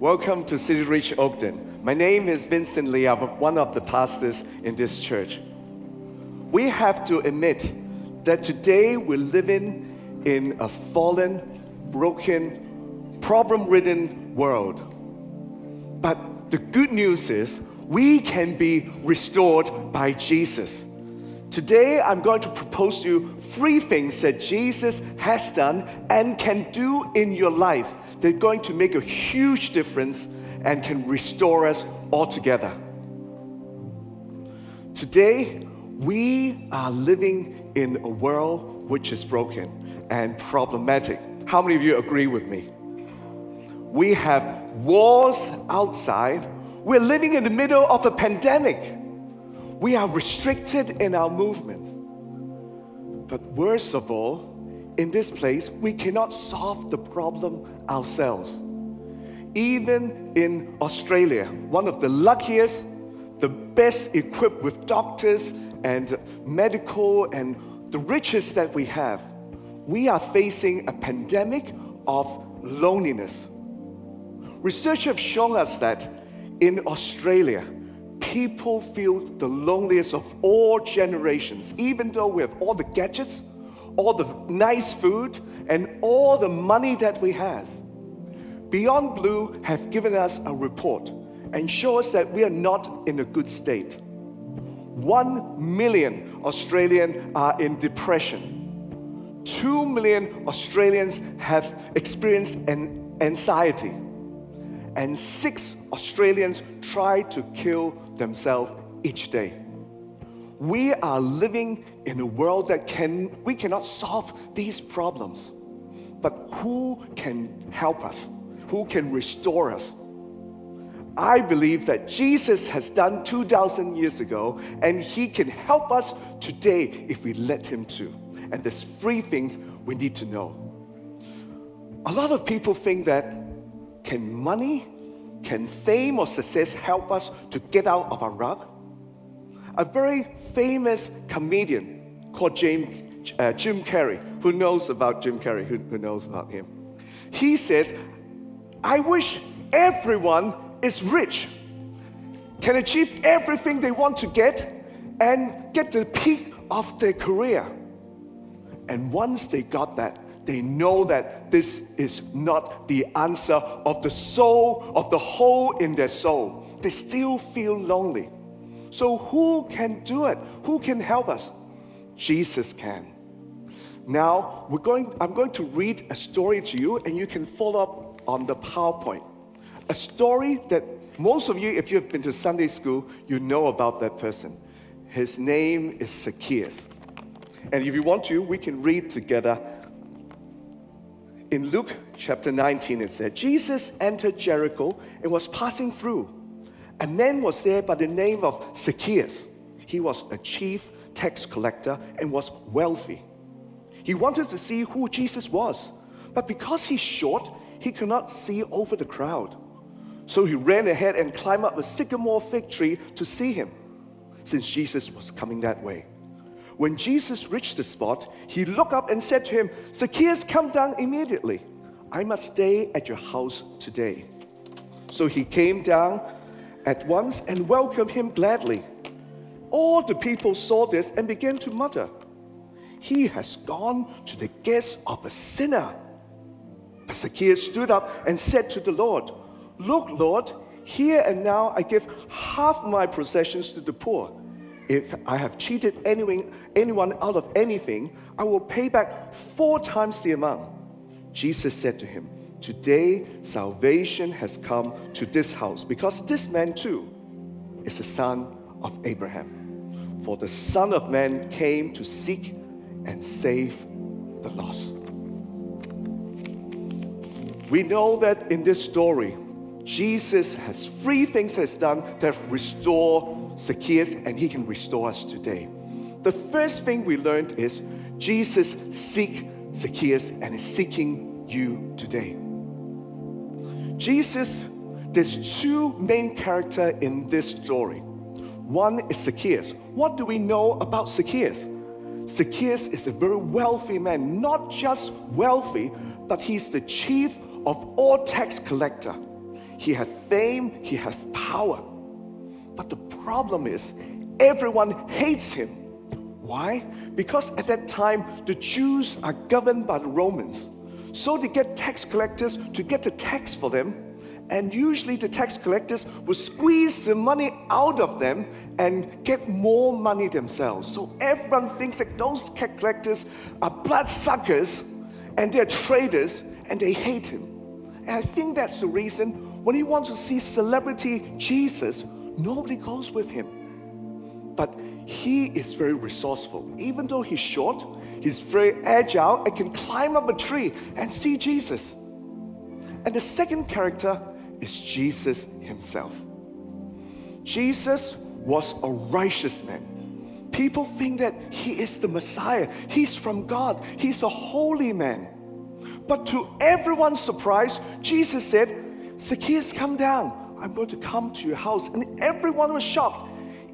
Welcome to City Reach Oakden. My name is Vincent Lee. I'm one of the pastors in this church. We have to admit that today we're living in a fallen, broken, problem ridden world. But the good news is we can be restored by Jesus. Today, I'm going to propose to you three things that Jesus has done and can do in your life they're going to make a huge difference and can restore us altogether. Today, we are living in a world which is broken and problematic. How many of you agree with me? We have wars outside. We're living in the middle of a pandemic. We are restricted in our movement. But worst of all, in this place, we cannot solve the problem ourselves. Even in Australia, one of the luckiest, the best equipped with doctors and medical and the richest that we have, we are facing a pandemic of loneliness. Research have shown us that in Australia, people feel the loneliest of all generations, even though we have all the gadgets, all the nice food, and all the money that we have. Beyond Blue have given us a report and show us that we are not in a good state. One million Australians are in depression. Two million Australians have experienced an anxiety. And six Australians try to kill themselves each day. We are living in a world that can, we cannot solve these problems. But who can help us? Who can restore us? I believe that Jesus has done 2,000 years ago, and He can help us today if we let Him to. And there's three things we need to know. A lot of people think that can money, can fame or success help us to get out of our rut? A very famous comedian called James, uh, Jim Carrey. Who knows about Jim Carrey? Who, who knows about him? He said, I wish everyone is rich, can achieve everything they want to get, and get the peak of their career. And once they got that, they know that this is not the answer of the soul, of the hole in their soul. They still feel lonely. So, who can do it? Who can help us? Jesus can. Now, we're going, I'm going to read a story to you, and you can follow up on the PowerPoint. A story that most of you, if you've been to Sunday school, you know about that person. His name is Zacchaeus. And if you want to, we can read together. In Luke chapter 19, it said, Jesus entered Jericho and was passing through. A man was there by the name of Zacchaeus. He was a chief tax collector and was wealthy. He wanted to see who Jesus was, but because he's short, he could not see over the crowd. So he ran ahead and climbed up a sycamore fig tree to see him, since Jesus was coming that way. When Jesus reached the spot, he looked up and said to him, Zacchaeus, come down immediately. I must stay at your house today. So he came down at once and welcomed him gladly. All the people saw this and began to mutter, He has gone to the guest of a sinner. But Zacchaeus stood up and said to the Lord, Look, Lord, here and now I give half my possessions to the poor. If I have cheated anyone, anyone out of anything, I will pay back four times the amount. Jesus said to him, Today, salvation has come to this house because this man too is the son of Abraham. For the Son of Man came to seek and save the lost. We know that in this story, Jesus has three things has done that restore Zacchaeus and he can restore us today. The first thing we learned is Jesus seek Zacchaeus and is seeking you today. Jesus, there's two main characters in this story. One is Zacchaeus. What do we know about Zacchaeus? Zacchaeus is a very wealthy man, not just wealthy, but he's the chief of all tax collector. he has fame, he has power. But the problem is, everyone hates him. Why? Because at that time, the Jews are governed by the Romans. So they get tax collectors to get the tax for them. And usually the tax collectors will squeeze the money out of them and get more money themselves. So everyone thinks that those tax collectors are bloodsuckers and they're traitors and they hate him. And I think that's the reason when he wants to see celebrity Jesus, nobody goes with him. But he is very resourceful. Even though he's short, he's very agile and can climb up a tree and see Jesus. And the second character is Jesus himself. Jesus was a righteous man. People think that he is the Messiah, he's from God, he's a holy man. But to everyone's surprise, Jesus said, Zacchaeus, come down. I'm going to come to your house. And everyone was shocked,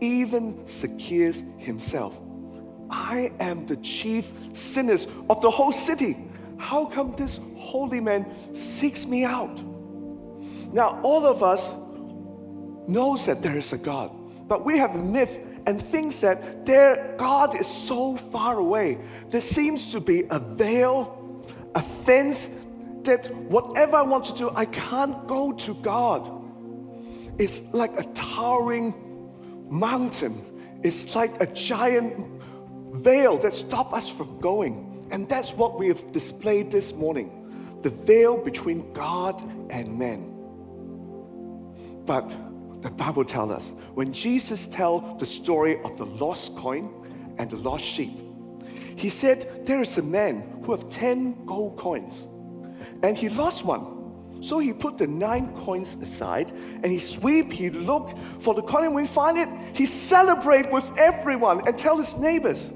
even Zacchaeus himself. I am the chief sinners of the whole city. How come this holy man seeks me out? Now, all of us knows that there is a God, but we have a myth and thinks that their God is so far away. There seems to be a veil a fence that whatever I want to do, I can't go to God. It's like a towering mountain. It's like a giant veil that stops us from going. And that's what we have displayed this morning the veil between God and man. But the Bible tells us when Jesus tells the story of the lost coin and the lost sheep, he said, There is a man who have 10 gold coins, and he lost one. So he put the nine coins aside and he sweep, he look for the coin, and when he find it, he celebrate with everyone and tell his neighbors.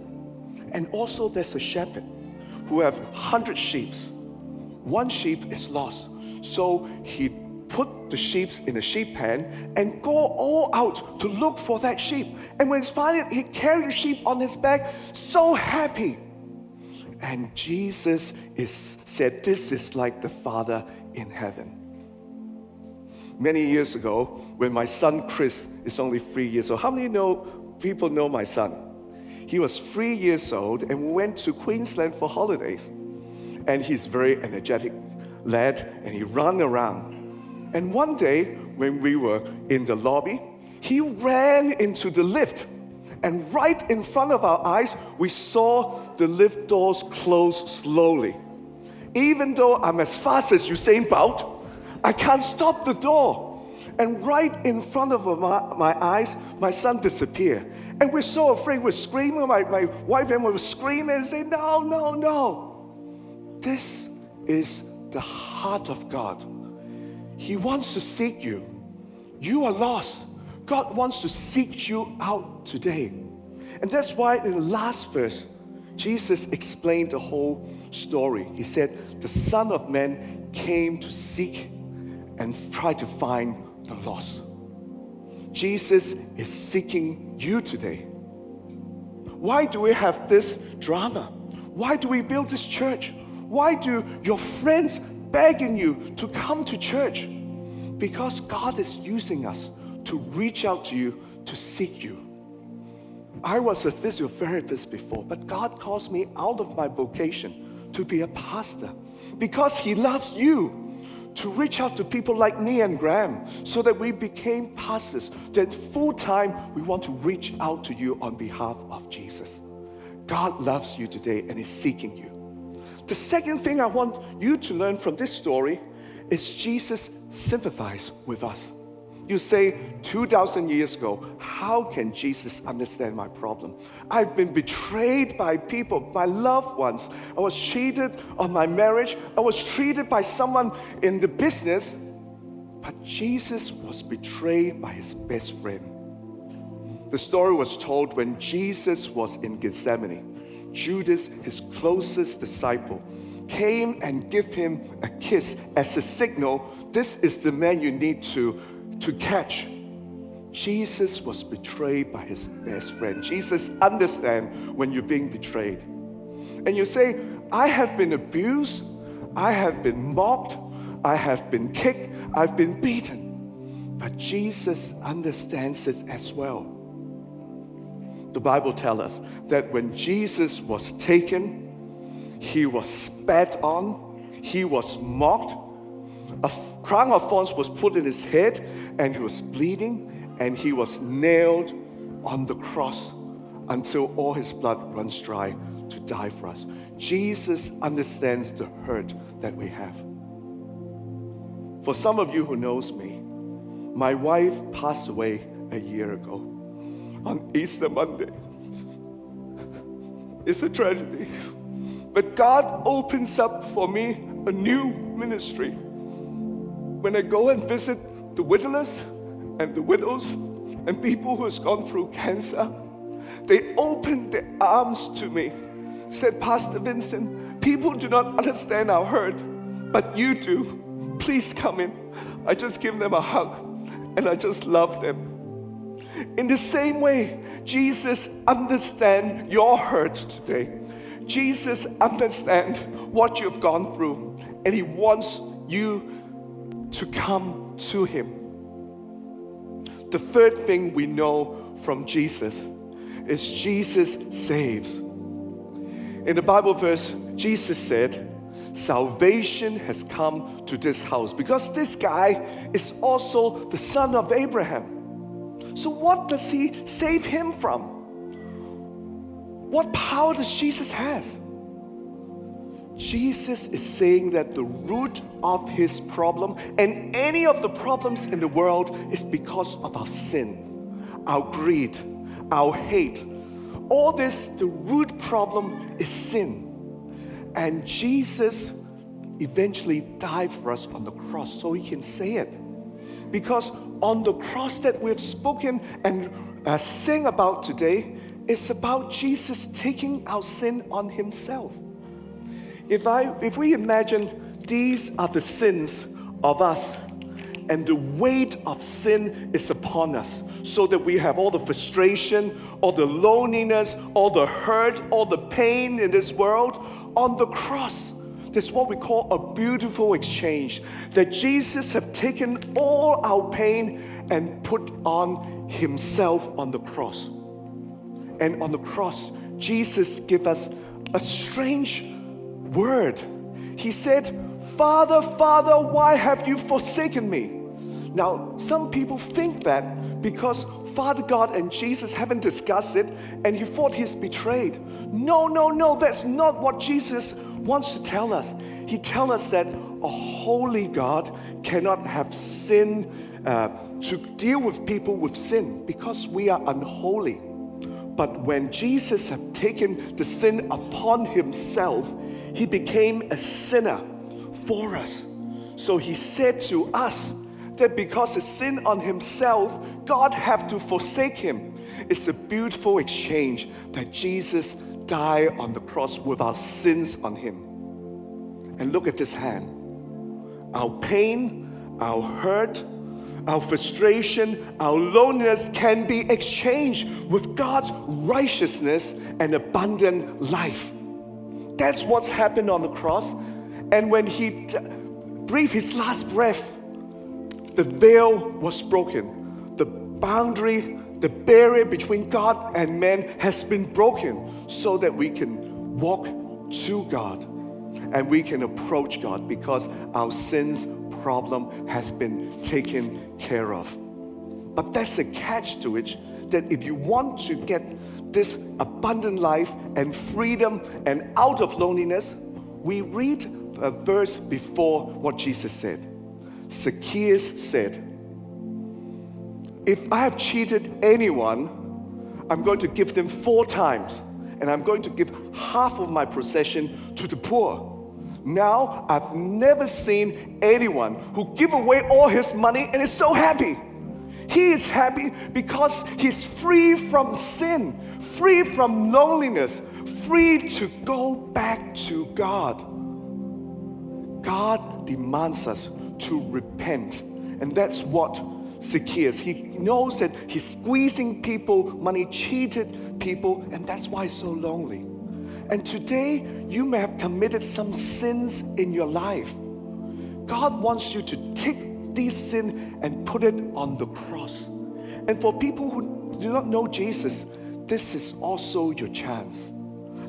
And also there's a shepherd who have hundred sheep. One sheep is lost. So he put the sheep in a sheep pen and go all out to look for that sheep. And when he found it, he carried the sheep on his back, so happy. And Jesus is said, This is like the Father in heaven. Many years ago, when my son Chris is only three years old, how many know people know my son? He was three years old and we went to Queensland for holidays. And he's very energetic lad and he ran around and one day, when we were in the lobby, he ran into the lift. And right in front of our eyes, we saw the lift doors close slowly. Even though I'm as fast as Usain Bolt, I can't stop the door. And right in front of my, my eyes, my son disappeared. And we're so afraid, we're screaming. My, my wife and we were screaming and saying, No, no, no. This is the heart of God. He wants to seek you. You are lost. God wants to seek you out today. And that's why in the last verse, Jesus explained the whole story. He said, The Son of Man came to seek and try to find the lost. Jesus is seeking you today. Why do we have this drama? Why do we build this church? Why do your friends begging you to come to church because God is using us to reach out to you, to seek you. I was a physiotherapist before, but God calls me out of my vocation to be a pastor because He loves you to reach out to people like me and Graham so that we became pastors. That full time we want to reach out to you on behalf of Jesus. God loves you today and is seeking you. The second thing I want you to learn from this story is Jesus sympathize with us. You say, 2,000 years ago, how can Jesus understand my problem? I've been betrayed by people, by loved ones. I was cheated on my marriage. I was treated by someone in the business. But Jesus was betrayed by his best friend. The story was told when Jesus was in Gethsemane. Judas, his closest disciple, came and gave him a kiss as a signal this is the man you need to, to catch. Jesus was betrayed by his best friend. Jesus understand when you're being betrayed. And you say, I have been abused, I have been mocked, I have been kicked, I've been beaten. But Jesus understands it as well. The Bible tells us that when Jesus was taken, he was spat on, he was mocked, a crown of thorns was put in his head, and he was bleeding, and he was nailed on the cross until all his blood runs dry to die for us. Jesus understands the hurt that we have. For some of you who knows me, my wife passed away a year ago on Easter Monday. It's a tragedy. But God opens up for me a new ministry. When I go and visit the widowless and the widows and people who has gone through cancer, they opened their arms to me. Said Pastor Vincent, people do not understand our hurt, but you do. Please come in. I just give them a hug and I just love them. In the same way, Jesus understands your hurt today. Jesus understands what you've gone through, and He wants you to come to Him. The third thing we know from Jesus is Jesus saves. In the Bible verse, Jesus said, Salvation has come to this house because this guy is also the son of Abraham. So, what does he save him from? What power does Jesus have? Jesus is saying that the root of his problem and any of the problems in the world is because of our sin, our greed, our hate. All this, the root problem is sin. And Jesus eventually died for us on the cross so he can say it. Because on the cross that we've spoken and uh, sing about today, it's about Jesus taking our sin on himself. If, I, if we imagine these are the sins of us, and the weight of sin is upon us, so that we have all the frustration, all the loneliness, all the hurt, all the pain in this world on the cross. This is what we call a beautiful exchange that Jesus have taken all our pain and put on himself on the cross. And on the cross, Jesus give us a strange word. He said, Father, Father, why have you forsaken me? Now, some people think that because Father God and Jesus haven't discussed it and he thought he's betrayed. No, no, no, that's not what Jesus wants to tell us. He tells us that a holy God cannot have sin uh, to deal with people with sin because we are unholy. But when Jesus had taken the sin upon himself, he became a sinner for us. So he said to us that because of sin on himself, God have to forsake him. It's a beautiful exchange that Jesus died on the cross with our sins on him. And look at this hand. Our pain, our hurt, our frustration, our loneliness can be exchanged with God's righteousness and abundant life. That's what's happened on the cross. And when he t- breathed his last breath, the veil was broken. The boundary, the barrier between God and man has been broken so that we can walk to God and we can approach God because our sins problem has been taken care of. But that's a catch to it that if you want to get this abundant life and freedom and out of loneliness, we read a verse before what Jesus said. Zacchaeus said, If I have cheated anyone, I'm going to give them four times, and I'm going to give half of my possession to the poor. Now, I've never seen anyone who give away all his money and is so happy. He is happy because he's free from sin, free from loneliness, free to go back to God. God demands us to repent. And that's what Zacchaeus, he knows that he's squeezing people, money cheated people, and that's why he's so lonely. And today, you may have committed some sins in your life. God wants you to take this sin and put it on the cross. And for people who do not know Jesus, this is also your chance.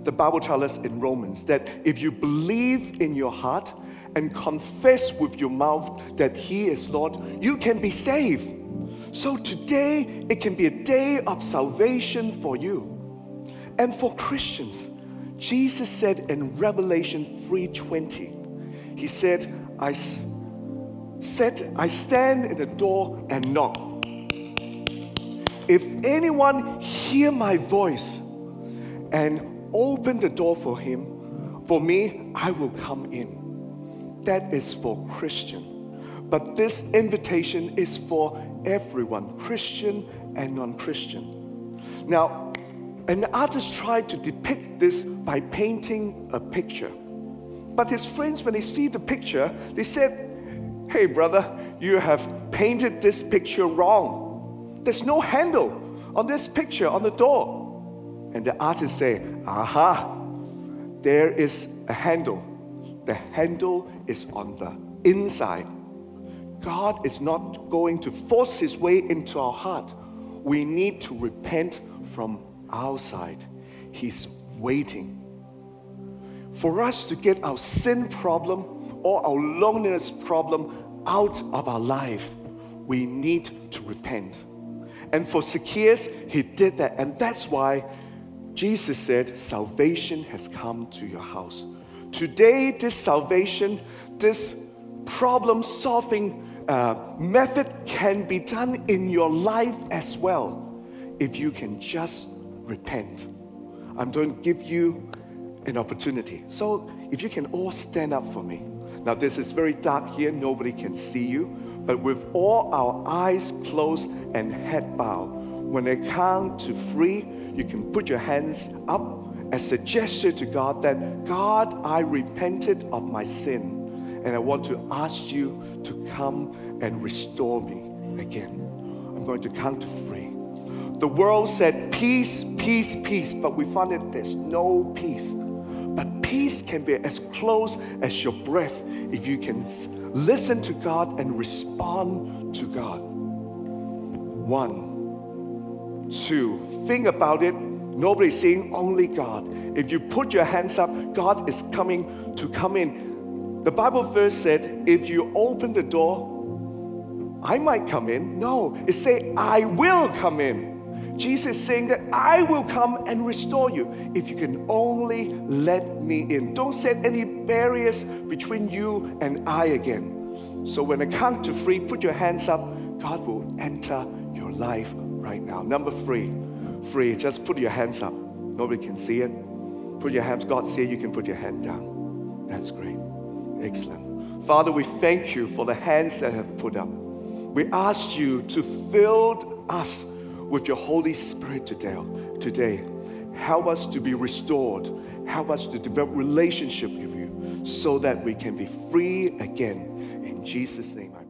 The Bible tells us in Romans that if you believe in your heart and confess with your mouth that He is Lord, you can be saved. So today, it can be a day of salvation for you. And for Christians, Jesus said in Revelation 3:20, He said, I said, I stand in the door and knock. If anyone hear my voice and open the door for him, for me, I will come in. That is for Christian. But this invitation is for everyone, Christian and non Christian. Now, an artist tried to depict this by painting a picture. But his friends, when they see the picture, they said, Hey, brother, you have painted this picture wrong. There's no handle on this picture on the door. And the artist say, Aha, there is a handle. The handle is on the inside. God is not going to force his way into our heart. We need to repent from our side. He's waiting. For us to get our sin problem or our loneliness problem out of our life, we need to repent. And for Zacchaeus, he did that. And that's why Jesus said, Salvation has come to your house. Today, this salvation, this problem solving uh, method can be done in your life as well if you can just repent. I'm going to give you an opportunity. So, if you can all stand up for me. Now, this is very dark here, nobody can see you, but with all our eyes closed and head bowed, when I count to three, you can put your hands up as a gesture to God that, God, I repented of my sin and I want to ask you to come and restore me again. I'm going to count to three. The world said peace, peace, peace, but we found that there's no peace. Can be as close as your breath if you can listen to God and respond to God. One, two, think about it. Nobody's saying only God. If you put your hands up, God is coming to come in the Bible verse said, if you open the door, I might come in. No, it say, I will come in. Jesus is saying that I will come and restore you if you can only let me in. Don't set any barriers between you and I again. So when I count to three, put your hands up. God will enter your life right now. Number three, three, just put your hands up. Nobody can see it. Put your hands. God see it. You can put your hand down. That's great. Excellent. Father, we thank you for the hands that have put up. We ask you to fill us with your Holy Spirit today. Today, help us to be restored. Help us to develop relationship with you so that we can be free again. In Jesus' name, I